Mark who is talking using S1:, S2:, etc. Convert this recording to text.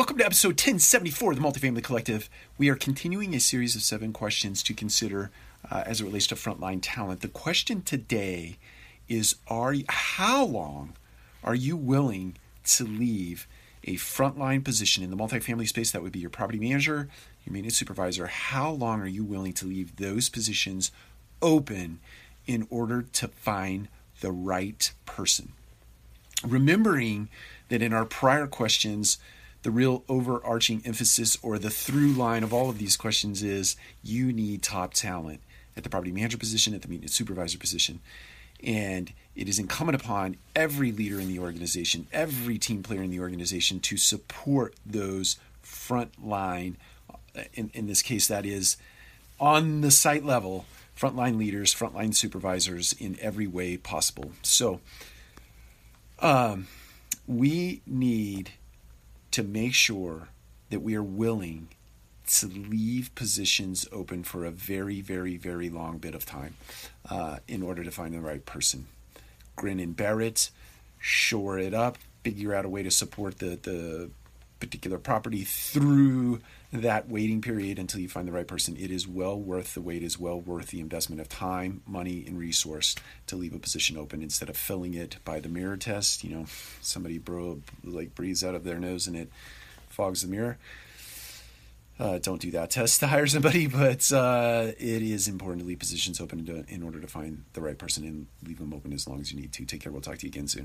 S1: Welcome to episode 1074 of the Multifamily Collective. We are continuing a series of seven questions to consider uh, as it relates to frontline talent. The question today is are how long are you willing to leave a frontline position in the multifamily space that would be your property manager, your maintenance supervisor? How long are you willing to leave those positions open in order to find the right person? Remembering that in our prior questions, the real overarching emphasis or the through line of all of these questions is you need top talent at the property manager position, at the maintenance supervisor position. And it is incumbent upon every leader in the organization, every team player in the organization to support those front line, in, in this case, that is on the site level, frontline leaders, frontline supervisors in every way possible. So, um, we need to make sure that we are willing to leave positions open for a very, very, very long bit of time uh, in order to find the right person. Grin and bear it, shore it up, figure out a way to support the, the particular property through that waiting period until you find the right person. It is well worth the wait, is well worth the investment of time, money, and resource to leave a position open instead of filling it by the mirror test. You know, somebody bro like breathes out of their nose and it fogs the mirror. Uh, don't do that test to hire somebody, but uh, it is important to leave positions open in order to find the right person and leave them open as long as you need to. Take care. We'll talk to you again soon.